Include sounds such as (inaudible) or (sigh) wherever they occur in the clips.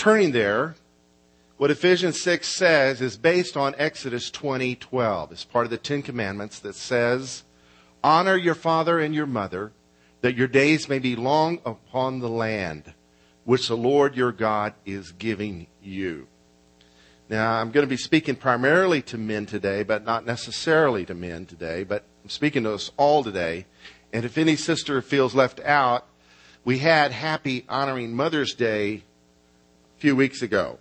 turning there, what Ephesians 6 says is based on Exodus 20:12. It's part of the 10 commandments that says, "Honor your father and your mother, that your days may be long upon the land which the Lord your God is giving you." Now, I'm going to be speaking primarily to men today, but not necessarily to men today, but I'm speaking to us all today. And if any sister feels left out, we had Happy Honoring Mother's Day few weeks ago.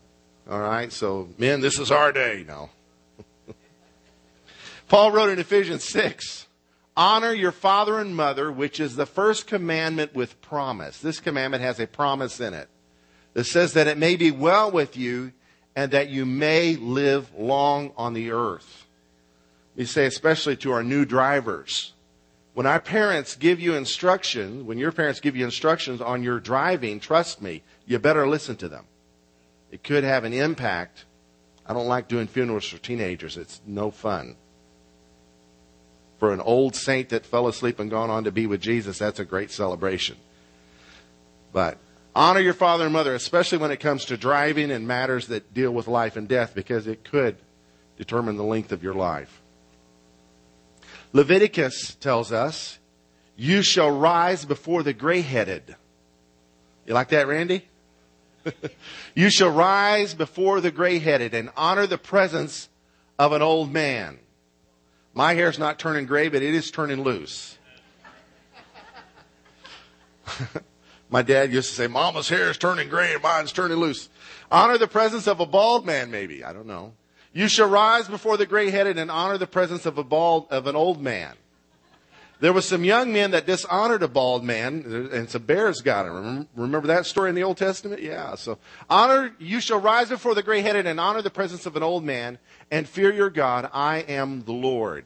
All right, so men, this is our day now. (laughs) Paul wrote in Ephesians 6 Honor your father and mother, which is the first commandment with promise. This commandment has a promise in it that says that it may be well with you and that you may live long on the earth. We say, especially to our new drivers, when our parents give you instructions, when your parents give you instructions on your driving, trust me, you better listen to them. It could have an impact. I don't like doing funerals for teenagers, it's no fun. For an old saint that fell asleep and gone on to be with Jesus, that's a great celebration. But Honor your father and mother, especially when it comes to driving and matters that deal with life and death, because it could determine the length of your life. Leviticus tells us, You shall rise before the gray headed. You like that, Randy? You shall rise before the gray headed and honor the presence of an old man. My hair's not turning gray, but it is turning loose. (laughs) My dad used to say, Mama's hair is turning gray and mine's turning loose. Honor the presence of a bald man, maybe. I don't know. You shall rise before the gray headed and honor the presence of a bald, of an old man. There was some young men that dishonored a bald man, and some bears got him. Remember that story in the Old Testament? Yeah. So honor, you shall rise before the gray headed and honor the presence of an old man and fear your God. I am the Lord.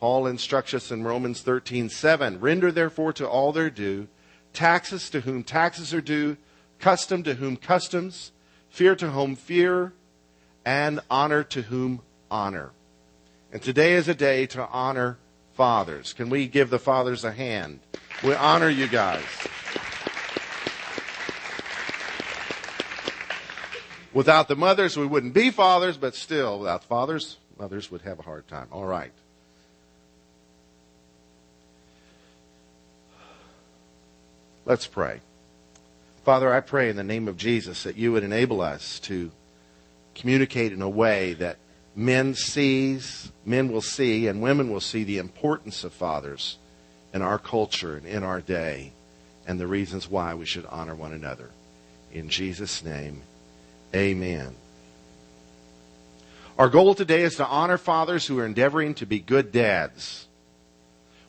Paul instructs us in Romans 13, 7. Render therefore to all their due taxes to whom taxes are due, custom to whom customs, fear to whom fear, and honor to whom honor. And today is a day to honor fathers. Can we give the fathers a hand? We honor you guys. Without the mothers, we wouldn't be fathers, but still, without fathers, mothers would have a hard time. All right. Let's pray. Father, I pray in the name of Jesus that you would enable us to communicate in a way that men sees, men will see, and women will see the importance of fathers in our culture and in our day, and the reasons why we should honor one another. In Jesus' name, amen. Our goal today is to honor fathers who are endeavoring to be good dads.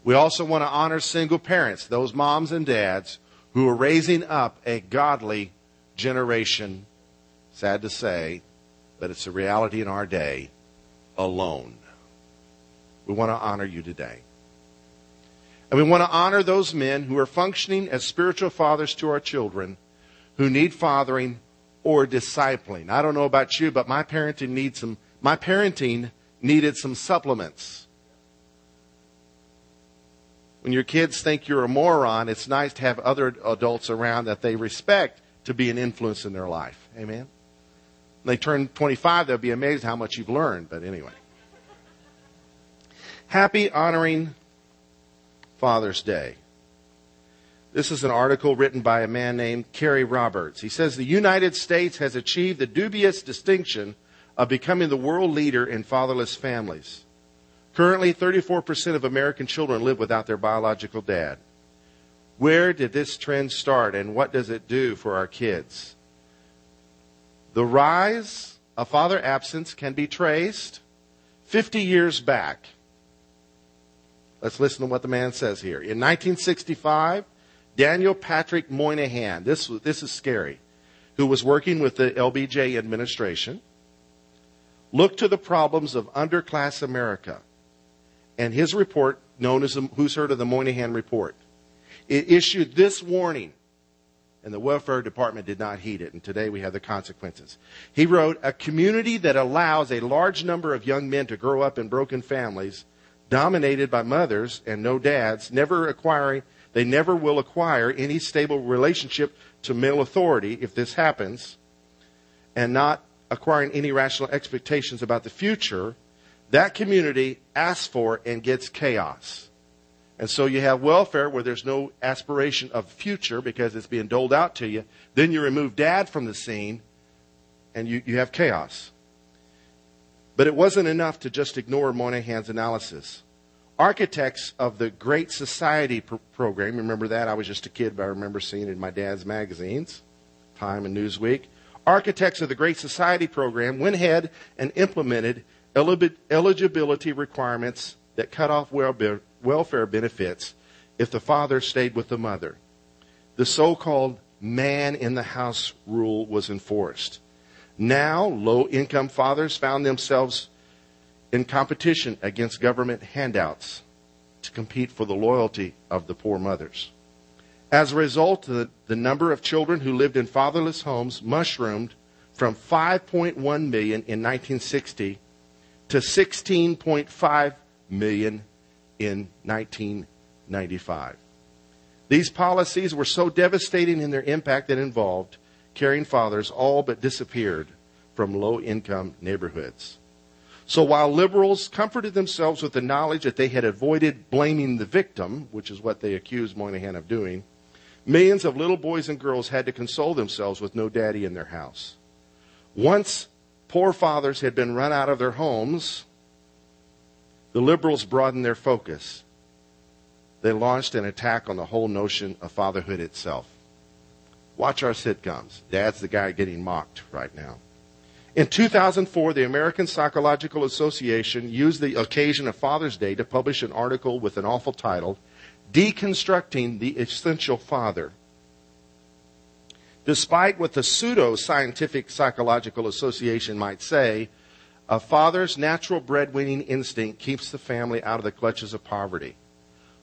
We also want to honor single parents, those moms and dads who are raising up a godly generation, sad to say, but it's a reality in our day, alone. We want to honor you today. And we want to honor those men who are functioning as spiritual fathers to our children who need fathering or discipling. I don't know about you, but my parenting needs some my parenting needed some supplements when your kids think you're a moron, it's nice to have other adults around that they respect to be an influence in their life. Amen? They turn 25, they'll be amazed how much you've learned. But anyway. Happy honoring Father's Day. This is an article written by a man named Carey Roberts. He says the United States has achieved the dubious distinction of becoming the world leader in fatherless families. Currently, 34% of American children live without their biological dad. Where did this trend start and what does it do for our kids? The rise of father absence can be traced 50 years back. Let's listen to what the man says here. In 1965, Daniel Patrick Moynihan, this, this is scary, who was working with the LBJ administration, looked to the problems of underclass America and his report, known as the, Who's Heard of the Moynihan Report, it issued this warning, and the welfare department did not heed it, and today we have the consequences. He wrote, A community that allows a large number of young men to grow up in broken families, dominated by mothers and no dads, never acquiring, they never will acquire any stable relationship to male authority if this happens and not acquiring any rational expectations about the future, that community asks for and gets chaos. And so you have welfare where there's no aspiration of future because it's being doled out to you. Then you remove dad from the scene and you, you have chaos. But it wasn't enough to just ignore Moynihan's analysis. Architects of the Great Society pr- program, remember that? I was just a kid, but I remember seeing it in my dad's magazines, Time and Newsweek. Architects of the Great Society program went ahead and implemented eligibility requirements that cut off welfare benefits if the father stayed with the mother. The so called man in the house rule was enforced. Now, low income fathers found themselves in competition against government handouts to compete for the loyalty of the poor mothers. As a result, the, the number of children who lived in fatherless homes mushroomed from 5.1 million in 1960 to 16.5 million in 1995. These policies were so devastating in their impact that involved caring fathers all but disappeared from low income neighborhoods. So while liberals comforted themselves with the knowledge that they had avoided blaming the victim, which is what they accused Moynihan of doing, millions of little boys and girls had to console themselves with no daddy in their house. Once poor fathers had been run out of their homes, the liberals broadened their focus. They launched an attack on the whole notion of fatherhood itself. Watch our sitcoms. Dad's the guy getting mocked right now. In 2004, the American Psychological Association used the occasion of Father's Day to publish an article with an awful title, Deconstructing the Essential Father. Despite what the pseudo scientific psychological association might say, a father's natural breadwinning instinct keeps the family out of the clutches of poverty.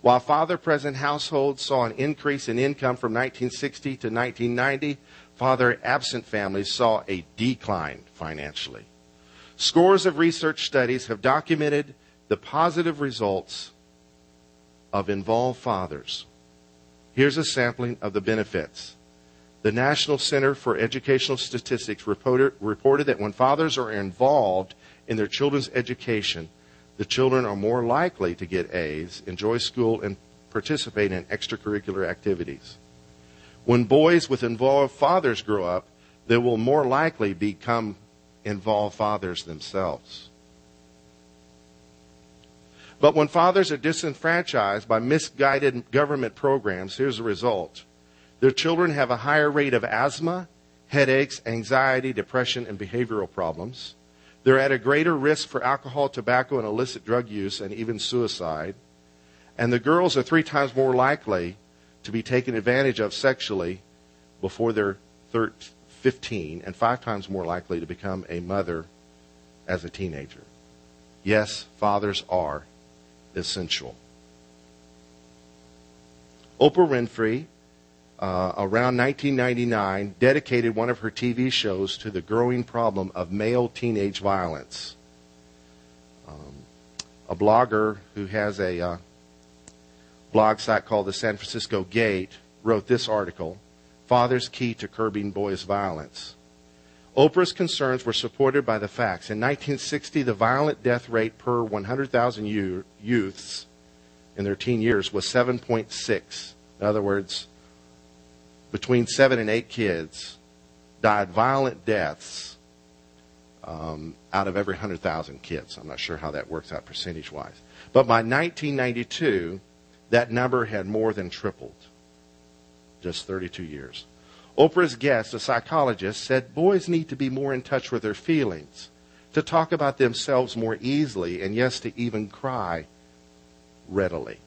While father present households saw an increase in income from 1960 to 1990, father absent families saw a decline financially. Scores of research studies have documented the positive results of involved fathers. Here's a sampling of the benefits. The National Center for Educational Statistics reported, reported that when fathers are involved in their children's education, the children are more likely to get A's, enjoy school, and participate in extracurricular activities. When boys with involved fathers grow up, they will more likely become involved fathers themselves. But when fathers are disenfranchised by misguided government programs, here's the result their children have a higher rate of asthma, headaches, anxiety, depression, and behavioral problems. They're at a greater risk for alcohol, tobacco, and illicit drug use, and even suicide. And the girls are three times more likely to be taken advantage of sexually before they're 13, 15, and five times more likely to become a mother as a teenager. Yes, fathers are essential. Oprah Winfrey uh, around 1999, dedicated one of her TV shows to the growing problem of male teenage violence. Um, a blogger who has a uh, blog site called the San Francisco Gate wrote this article Father's Key to Curbing Boys' Violence. Oprah's concerns were supported by the facts. In 1960, the violent death rate per 100,000 youths in their teen years was 7.6. In other words, between seven and eight kids died violent deaths um, out of every 100,000 kids. I'm not sure how that works out percentage wise. But by 1992, that number had more than tripled. Just 32 years. Oprah's guest, a psychologist, said boys need to be more in touch with their feelings, to talk about themselves more easily, and yes, to even cry readily.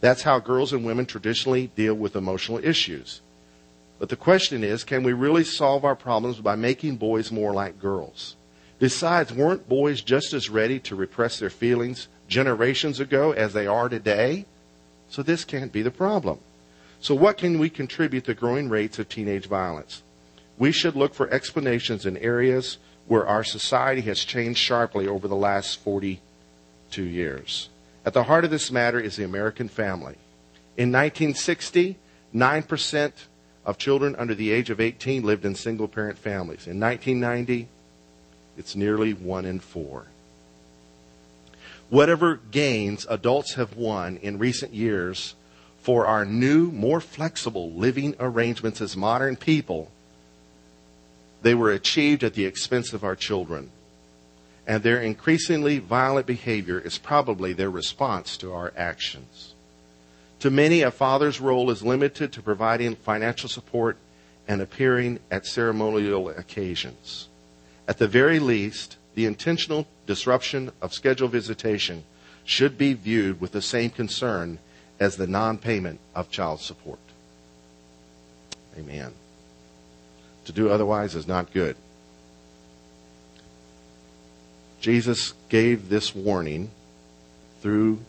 That's how girls and women traditionally deal with emotional issues. But the question is, can we really solve our problems by making boys more like girls? Besides, weren't boys just as ready to repress their feelings generations ago as they are today? So this can't be the problem. So what can we contribute to growing rates of teenage violence? We should look for explanations in areas where our society has changed sharply over the last 42 years. At the heart of this matter is the American family. In 1960, 9% of children under the age of 18 lived in single parent families. In 1990, it's nearly one in four. Whatever gains adults have won in recent years for our new, more flexible living arrangements as modern people, they were achieved at the expense of our children. And their increasingly violent behavior is probably their response to our actions. To many, a father's role is limited to providing financial support and appearing at ceremonial occasions. At the very least, the intentional disruption of scheduled visitation should be viewed with the same concern as the non payment of child support. Amen. To do otherwise is not good. Jesus gave this warning through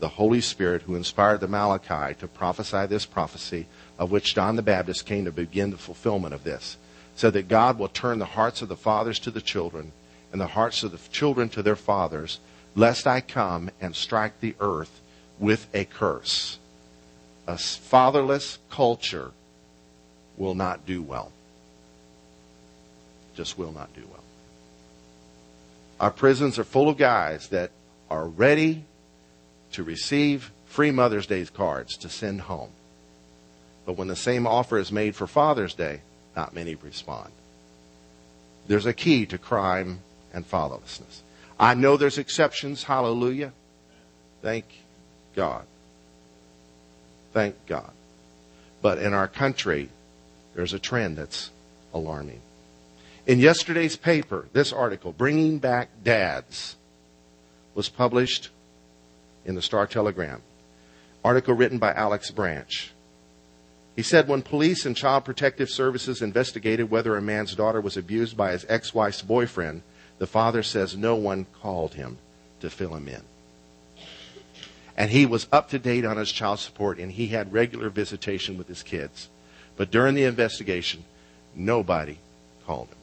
the Holy Spirit who inspired the Malachi to prophesy this prophecy of which John the Baptist came to begin the fulfillment of this. So that God will turn the hearts of the fathers to the children and the hearts of the children to their fathers, lest I come and strike the earth with a curse. A fatherless culture will not do well. Just will not do well. Our prisons are full of guys that are ready to receive free Mother's Day cards to send home. But when the same offer is made for Father's Day, not many respond. There's a key to crime and fatherlessness. I know there's exceptions. Hallelujah. Thank God. Thank God. But in our country, there's a trend that's alarming. In yesterday's paper, this article, Bringing Back Dads, was published in the Star Telegram. Article written by Alex Branch. He said when police and child protective services investigated whether a man's daughter was abused by his ex wife's boyfriend, the father says no one called him to fill him in. And he was up to date on his child support and he had regular visitation with his kids. But during the investigation, nobody called him.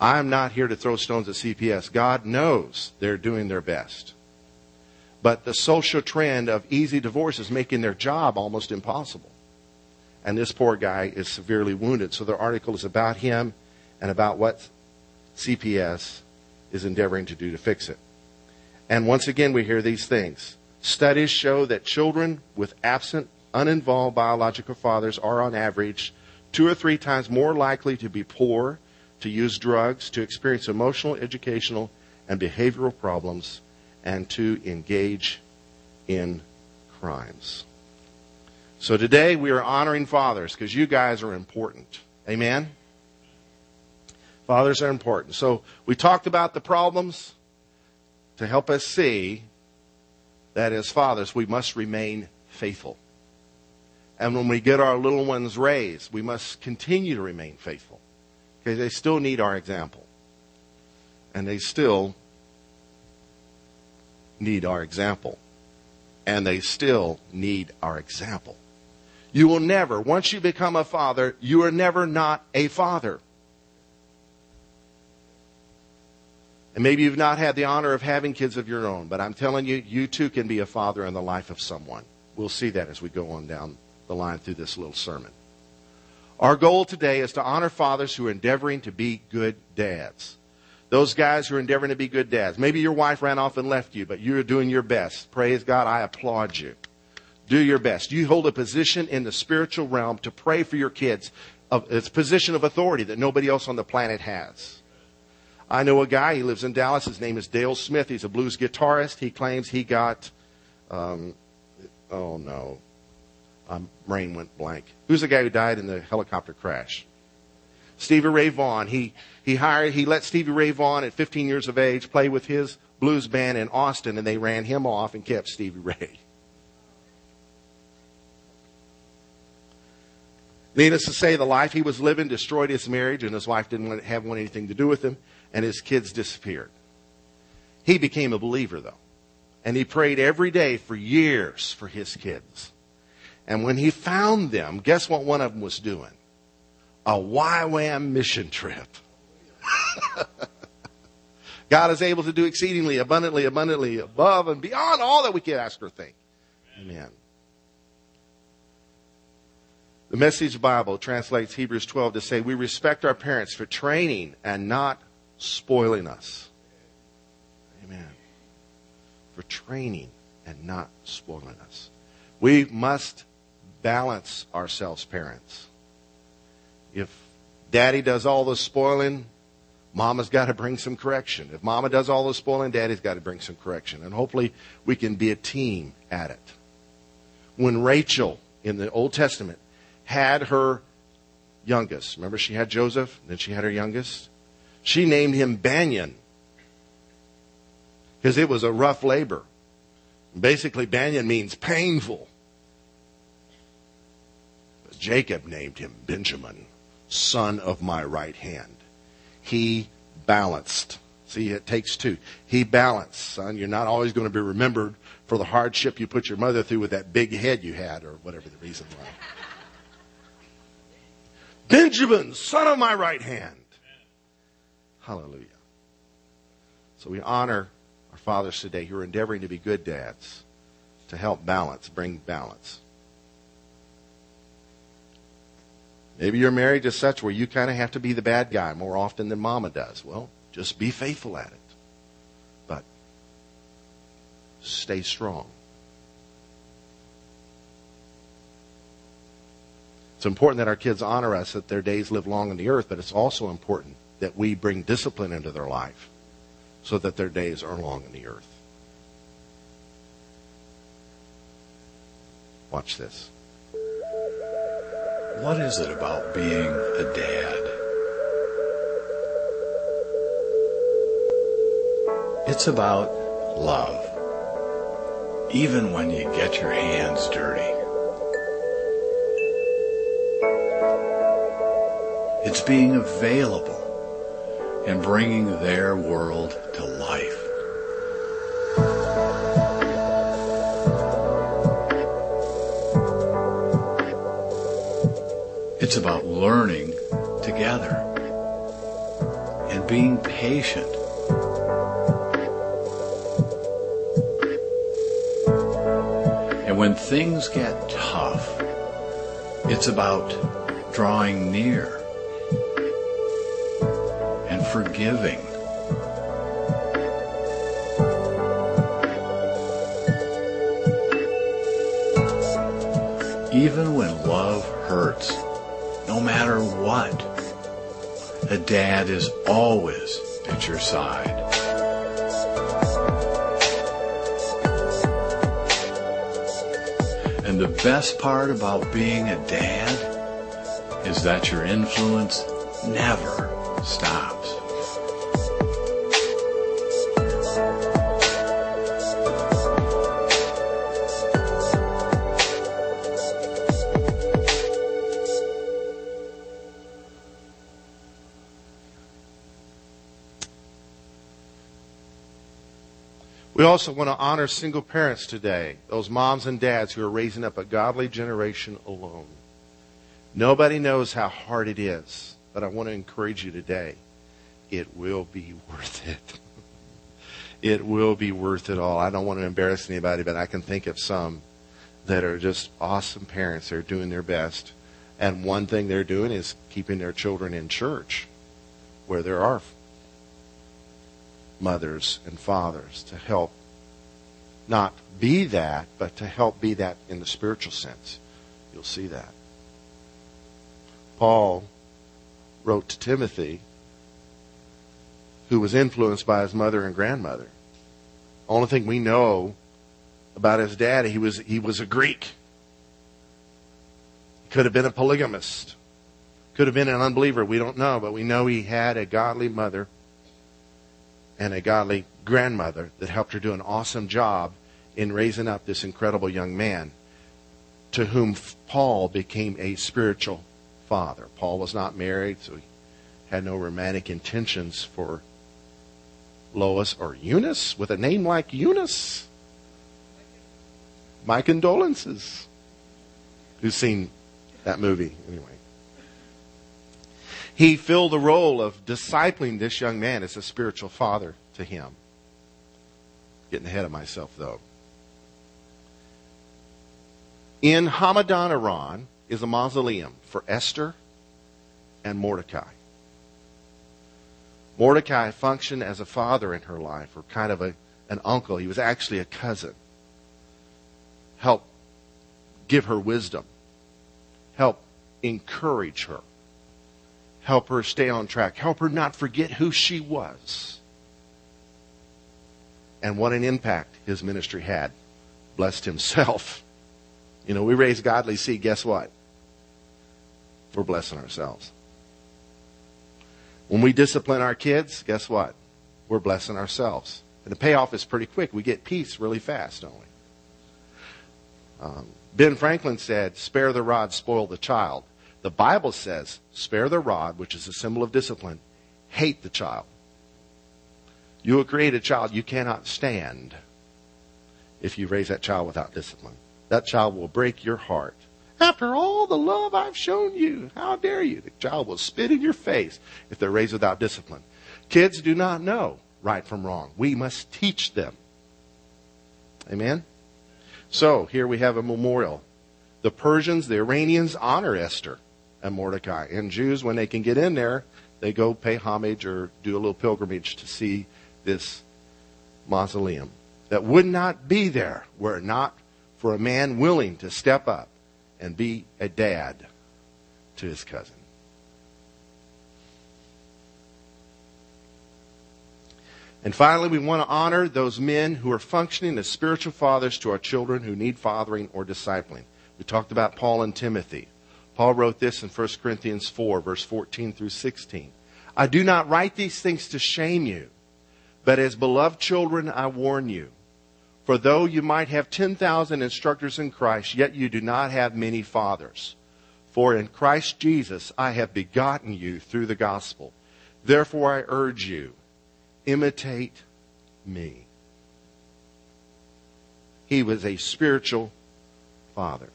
I'm not here to throw stones at CPS. God knows they're doing their best. But the social trend of easy divorce is making their job almost impossible. And this poor guy is severely wounded. So the article is about him and about what CPS is endeavoring to do to fix it. And once again, we hear these things. Studies show that children with absent, uninvolved biological fathers are, on average, two or three times more likely to be poor, to use drugs, to experience emotional, educational, and behavioral problems, and to engage in crimes. So today we are honoring fathers because you guys are important. Amen? Fathers are important. So we talked about the problems to help us see that as fathers we must remain faithful. And when we get our little ones raised, we must continue to remain faithful because they still need our example. And they still need our example. And they still need our example. You will never, once you become a father, you are never not a father. And maybe you've not had the honor of having kids of your own, but I'm telling you, you too can be a father in the life of someone. We'll see that as we go on down the line through this little sermon. Our goal today is to honor fathers who are endeavoring to be good dads. Those guys who are endeavoring to be good dads. Maybe your wife ran off and left you, but you're doing your best. Praise God. I applaud you. Do your best. You hold a position in the spiritual realm to pray for your kids. It's a position of authority that nobody else on the planet has. I know a guy, he lives in Dallas. His name is Dale Smith. He's a blues guitarist. He claims he got, um, oh no, um, brain went blank. Who's the guy who died in the helicopter crash? Stevie Ray Vaughan. He, he hired, he let Stevie Ray Vaughan at 15 years of age play with his blues band in Austin and they ran him off and kept Stevie Ray. (laughs) Needless to say, the life he was living destroyed his marriage and his wife didn't want, have anything to do with him and his kids disappeared. He became a believer though. And he prayed every day for years for his kids. And when he found them, guess what one of them was doing? A YWAM mission trip. (laughs) God is able to do exceedingly abundantly, abundantly above and beyond all that we can ask or think. Amen. The Message Bible translates Hebrews 12 to say, We respect our parents for training and not spoiling us. Amen. For training and not spoiling us. We must balance ourselves, parents. If daddy does all the spoiling, mama's got to bring some correction. If mama does all the spoiling, daddy's got to bring some correction. And hopefully we can be a team at it. When Rachel in the Old Testament had her youngest, remember she had Joseph, then she had her youngest? She named him Ben-Oni because it was a rough labor. Basically, Ben-Oni means painful. Jacob named him Benjamin, son of my right hand. He balanced. See, it takes two. He balanced, son. You're not always going to be remembered for the hardship you put your mother through with that big head you had, or whatever the reason was. Benjamin, son of my right hand. Hallelujah. So we honor our fathers today who are endeavoring to be good dads, to help balance, bring balance. Maybe you're married to such where you kind of have to be the bad guy more often than mama does. Well, just be faithful at it. But stay strong. It's important that our kids honor us, that their days live long on the earth, but it's also important that we bring discipline into their life so that their days are long on the earth. Watch this. What is it about being a dad? It's about love. Even when you get your hands dirty. It's being available and bringing their world to life. It's about learning together and being patient. And when things get tough, it's about drawing near and forgiving. Even when love hurts, matter what, a dad is always at your side. And the best part about being a dad is that your influence never stops. Also want to honor single parents today, those moms and dads who are raising up a godly generation alone. Nobody knows how hard it is, but I want to encourage you today. It will be worth it. (laughs) it will be worth it all. I don't want to embarrass anybody, but I can think of some that are just awesome parents. They're doing their best. And one thing they're doing is keeping their children in church where there are mothers and fathers to help not be that, but to help be that in the spiritual sense. You'll see that. Paul wrote to Timothy, who was influenced by his mother and grandmother. Only thing we know about his dad, he was he was a Greek. He could have been a polygamist. Could have been an unbeliever. We don't know, but we know he had a godly mother and a godly grandmother that helped her do an awesome job in raising up this incredible young man to whom Paul became a spiritual father. Paul was not married, so he had no romantic intentions for Lois or Eunice with a name like Eunice. My condolences. Who's seen that movie anyway? He filled the role of discipling this young man as a spiritual father to him. Getting ahead of myself, though. In Hamadan, Iran, is a mausoleum for Esther and Mordecai. Mordecai functioned as a father in her life, or kind of a, an uncle. He was actually a cousin. Help give her wisdom. Help encourage her. Help her stay on track. Help her not forget who she was. And what an impact his ministry had. Blessed himself. (laughs) You know, we raise godly seed, guess what? We're blessing ourselves. When we discipline our kids, guess what? We're blessing ourselves. And the payoff is pretty quick. We get peace really fast, don't we? Um, ben Franklin said, spare the rod, spoil the child. The Bible says, spare the rod, which is a symbol of discipline, hate the child. You will create a child you cannot stand if you raise that child without discipline. That child will break your heart. After all the love I've shown you, how dare you? The child will spit in your face if they're raised without discipline. Kids do not know right from wrong. We must teach them. Amen? So, here we have a memorial. The Persians, the Iranians honor Esther and Mordecai. And Jews, when they can get in there, they go pay homage or do a little pilgrimage to see this mausoleum that would not be there were it not for a man willing to step up and be a dad to his cousin. And finally, we want to honor those men who are functioning as spiritual fathers to our children who need fathering or discipling. We talked about Paul and Timothy. Paul wrote this in 1 Corinthians 4, verse 14 through 16. I do not write these things to shame you, but as beloved children, I warn you. For though you might have 10,000 instructors in Christ, yet you do not have many fathers. For in Christ Jesus I have begotten you through the gospel. Therefore I urge you, imitate me. He was a spiritual father.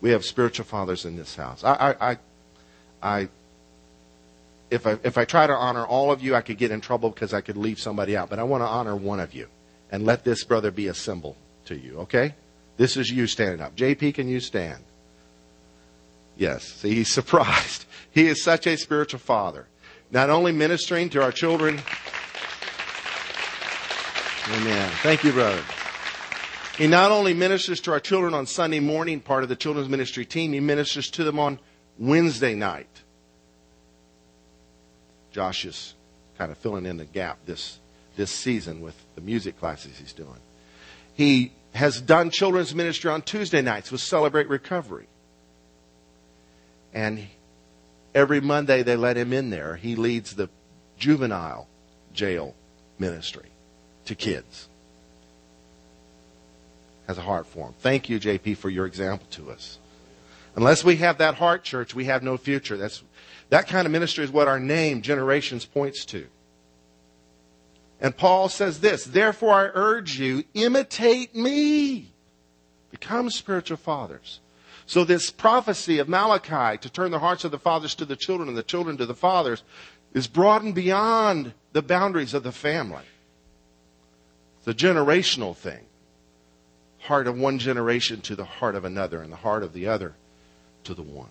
We have spiritual fathers in this house. I, I, I, I if I, if I try to honor all of you, I could get in trouble because I could leave somebody out. But I want to honor one of you and let this brother be a symbol to you, okay? This is you standing up. JP, can you stand? Yes. See, he's (laughs) surprised. He is such a spiritual father. Not only ministering to our children. Amen. Thank you, brother. He not only ministers to our children on Sunday morning, part of the children's ministry team, he ministers to them on Wednesday night. Josh is kind of filling in the gap this, this season with the music classes he's doing. He has done children's ministry on Tuesday nights with Celebrate Recovery. And every Monday they let him in there. He leads the juvenile jail ministry to kids. Has a heart for them. Thank you, JP, for your example to us. Unless we have that heart, church, we have no future. That's that kind of ministry is what our name, generations, points to. And Paul says this, therefore I urge you, imitate me. Become spiritual fathers. So this prophecy of Malachi to turn the hearts of the fathers to the children and the children to the fathers is broadened beyond the boundaries of the family. It's a generational thing. Heart of one generation to the heart of another and the heart of the other to the one.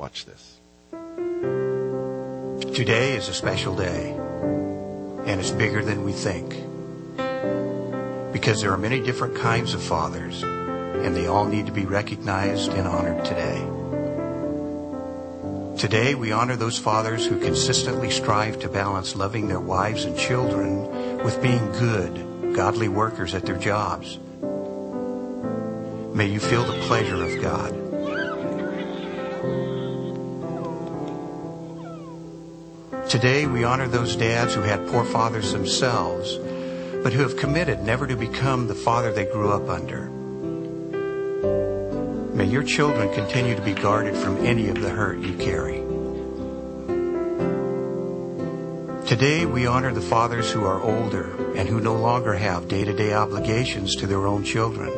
Watch this. Today is a special day, and it's bigger than we think. Because there are many different kinds of fathers, and they all need to be recognized and honored today. Today, we honor those fathers who consistently strive to balance loving their wives and children with being good, godly workers at their jobs. May you feel the pleasure of God Today, we honor those dads who had poor fathers themselves, but who have committed never to become the father they grew up under. May your children continue to be guarded from any of the hurt you carry. Today, we honor the fathers who are older and who no longer have day to day obligations to their own children.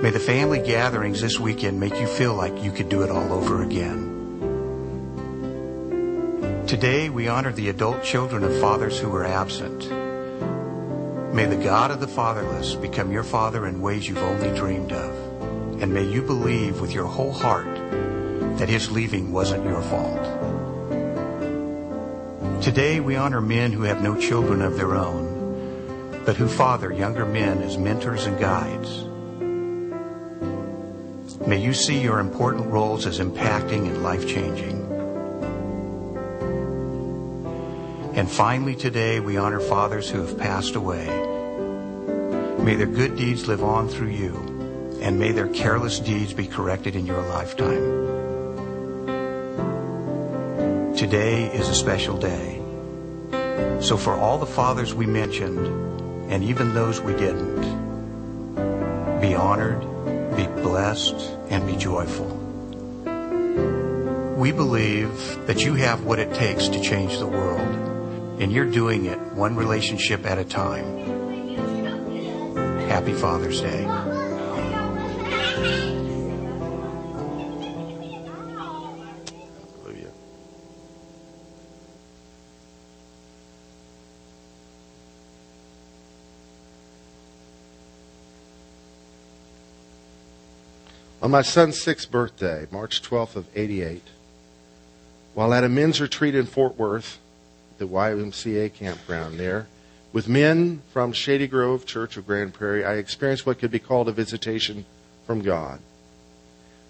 May the family gatherings this weekend make you feel like you could do it all over again. Today we honor the adult children of fathers who were absent. May the God of the fatherless become your father in ways you've only dreamed of. And may you believe with your whole heart that his leaving wasn't your fault. Today we honor men who have no children of their own, but who father younger men as mentors and guides. May you see your important roles as impacting and life-changing. And finally today we honor fathers who have passed away. May their good deeds live on through you, and may their careless deeds be corrected in your lifetime. Today is a special day. So for all the fathers we mentioned, and even those we didn't, be honored, be blessed, and be joyful. We believe that you have what it takes to change the world, and you're doing it one relationship at a time. Happy Father's Day. On my son's sixth birthday, March 12th of 88, while at a men's retreat in Fort Worth, the YMCA campground there, with men from Shady Grove Church of Grand Prairie, I experienced what could be called a visitation from God.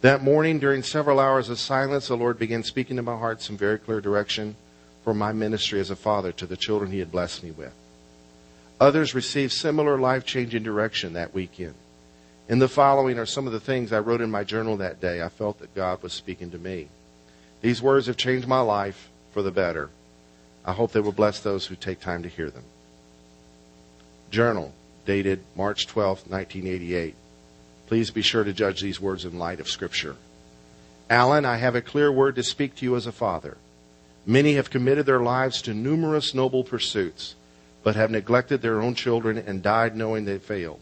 That morning, during several hours of silence, the Lord began speaking to my heart some very clear direction for my ministry as a father to the children He had blessed me with. Others received similar life changing direction that weekend. In the following are some of the things I wrote in my journal that day. I felt that God was speaking to me. These words have changed my life for the better. I hope they will bless those who take time to hear them. Journal, dated March 12, 1988. Please be sure to judge these words in light of Scripture. Alan, I have a clear word to speak to you as a father. Many have committed their lives to numerous noble pursuits, but have neglected their own children and died knowing they failed.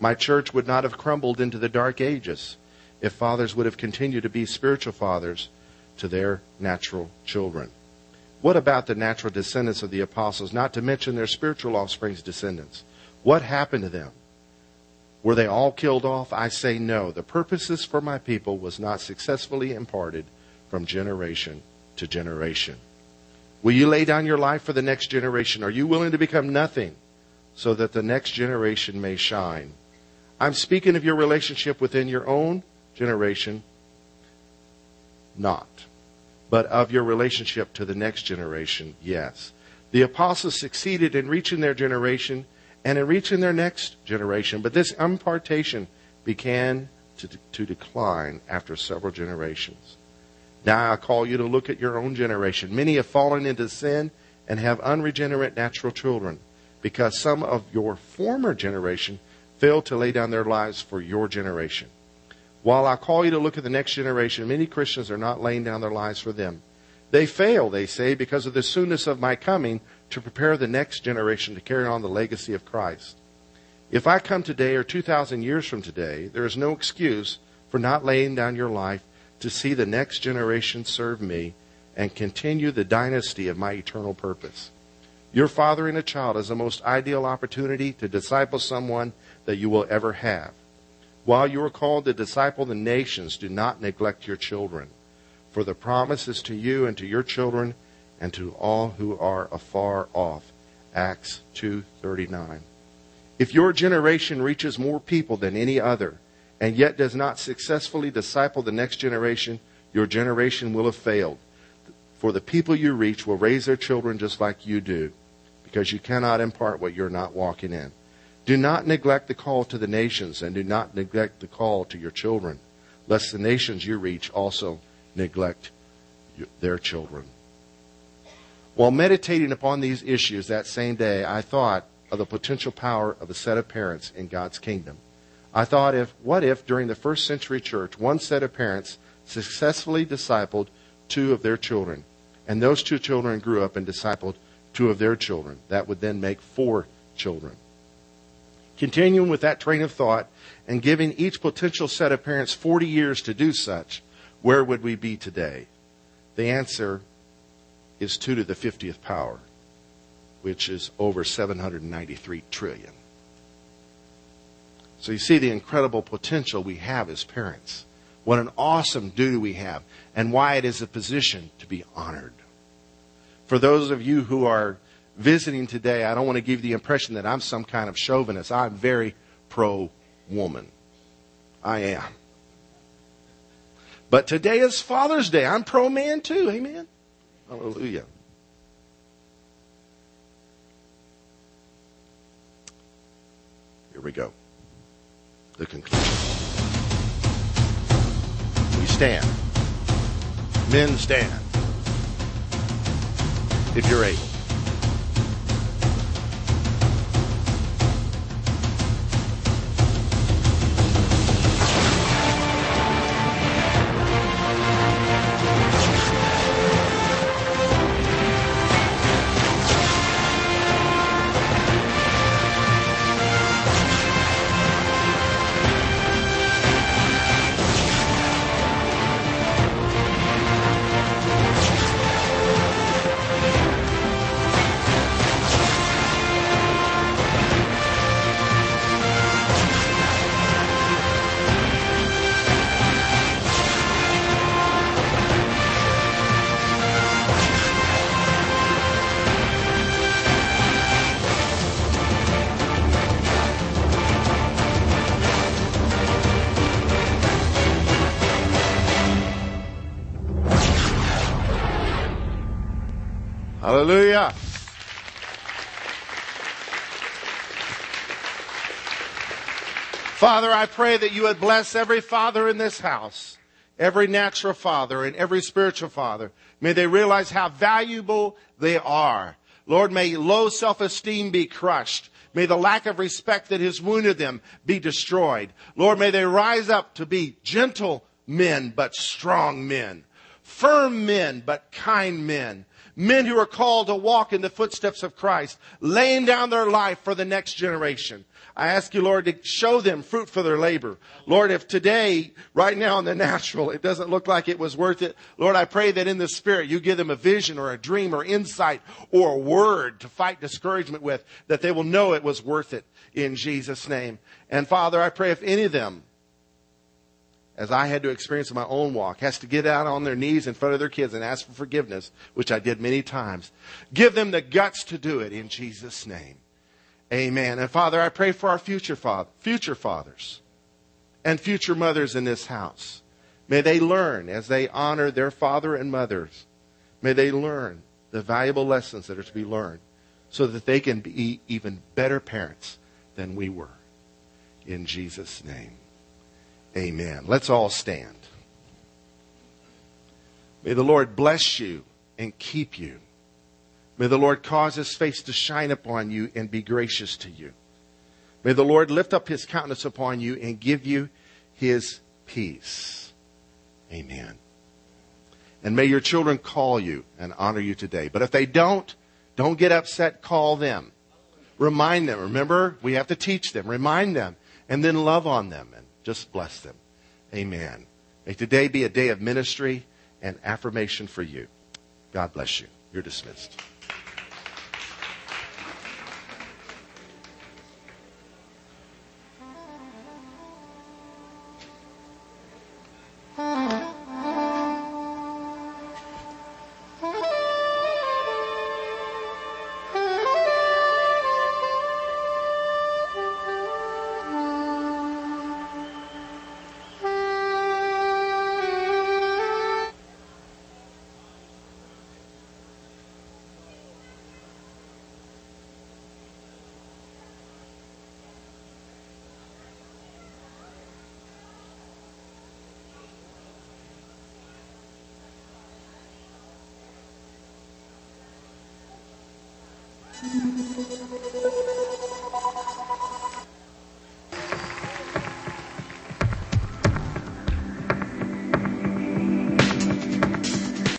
My church would not have crumbled into the dark ages if fathers would have continued to be spiritual fathers to their natural children. What about the natural descendants of the apostles, not to mention their spiritual offspring's descendants? What happened to them? Were they all killed off? I say no. The purposes for my people was not successfully imparted from generation to generation. Will you lay down your life for the next generation? Are you willing to become nothing so that the next generation may shine? I'm speaking of your relationship within your own generation, not. But of your relationship to the next generation, yes. The apostles succeeded in reaching their generation and in reaching their next generation, but this impartation began to, to decline after several generations. Now I call you to look at your own generation. Many have fallen into sin and have unregenerate natural children because some of your former generation failed to lay down their lives for your generation. While I call you to look at the next generation, many Christians are not laying down their lives for them. They fail, they say, because of the soonness of my coming to prepare the next generation to carry on the legacy of Christ. If I come today or 2,000 years from today, there is no excuse for not laying down your life to see the next generation serve me and continue the dynasty of my eternal purpose. Your fathering a child is the most ideal opportunity to disciple someone that you will ever have. While you are called to disciple the nations, do not neglect your children. For the promise is to you and to your children and to all who are afar off. Acts 2:39. If your generation reaches more people than any other and yet does not successfully disciple the next generation, your generation will have failed. For the people you reach will raise their children just like you do, because you cannot impart what you're not walking in. Do not neglect the call to the nations, and do not neglect the call to your children, lest the nations you reach also neglect their children. While meditating upon these issues that same day, I thought of the potential power of a set of parents in God's kingdom. I thought if what if during the first century church one set of parents successfully discipled two of their children, and those two children grew up and discipled two of their children. That would then make four children. Continuing with that train of thought and giving each potential set of parents 40 years to do such, where would we be today? The answer is 2 to the 50th power, which is over 793 trillion. So you see the incredible potential we have as parents. What an awesome duty we have, and why it is a position to be honored. For those of you who are visiting today, I don't want to give the impression that I'm some kind of chauvinist. I'm very pro woman. I am. But today is Father's Day. I'm pro man too. Amen. Hallelujah. Here we go. The conclusion. We stand. Men stand. If you're able. Hallelujah. Father, I pray that you would bless every father in this house, every natural father and every spiritual father. May they realize how valuable they are. Lord, may low self-esteem be crushed. May the lack of respect that has wounded them be destroyed. Lord, may they rise up to be gentle men, but strong men. Firm men, but kind men men who are called to walk in the footsteps of Christ, laying down their life for the next generation. I ask you, Lord, to show them fruit for their labor. Lord, if today, right now in the (laughs) natural, it doesn't look like it was worth it, Lord, I pray that in the spirit you give them a vision or a dream or insight or a word to fight discouragement with, that they will know it was worth it in Jesus' name. And Father, I pray if any of them as I had to experience in my own walk, has to get out on their knees in front of their kids and ask for forgiveness, which I did many times. Give them the guts to do it in Jesus' name. Amen. And Father, I pray for our future father, future fathers and future mothers in this house. May they learn as they honor their father and mothers. May they learn the valuable lessons that are to be learned so that they can be even better parents than we were. In Jesus' name. Amen. Let's all stand. May the Lord bless you and keep you. May the Lord cause his face to shine upon you and be gracious to you. May the Lord lift up his countenance upon you and give you his peace. Amen. And may your children call you and honor you today. But if they don't, don't get upset, call them. Remind them. Remember, we have to teach them. Remind them and then love on them and just bless them. Amen. May today be a day of ministry and affirmation for you. God bless you. You're dismissed.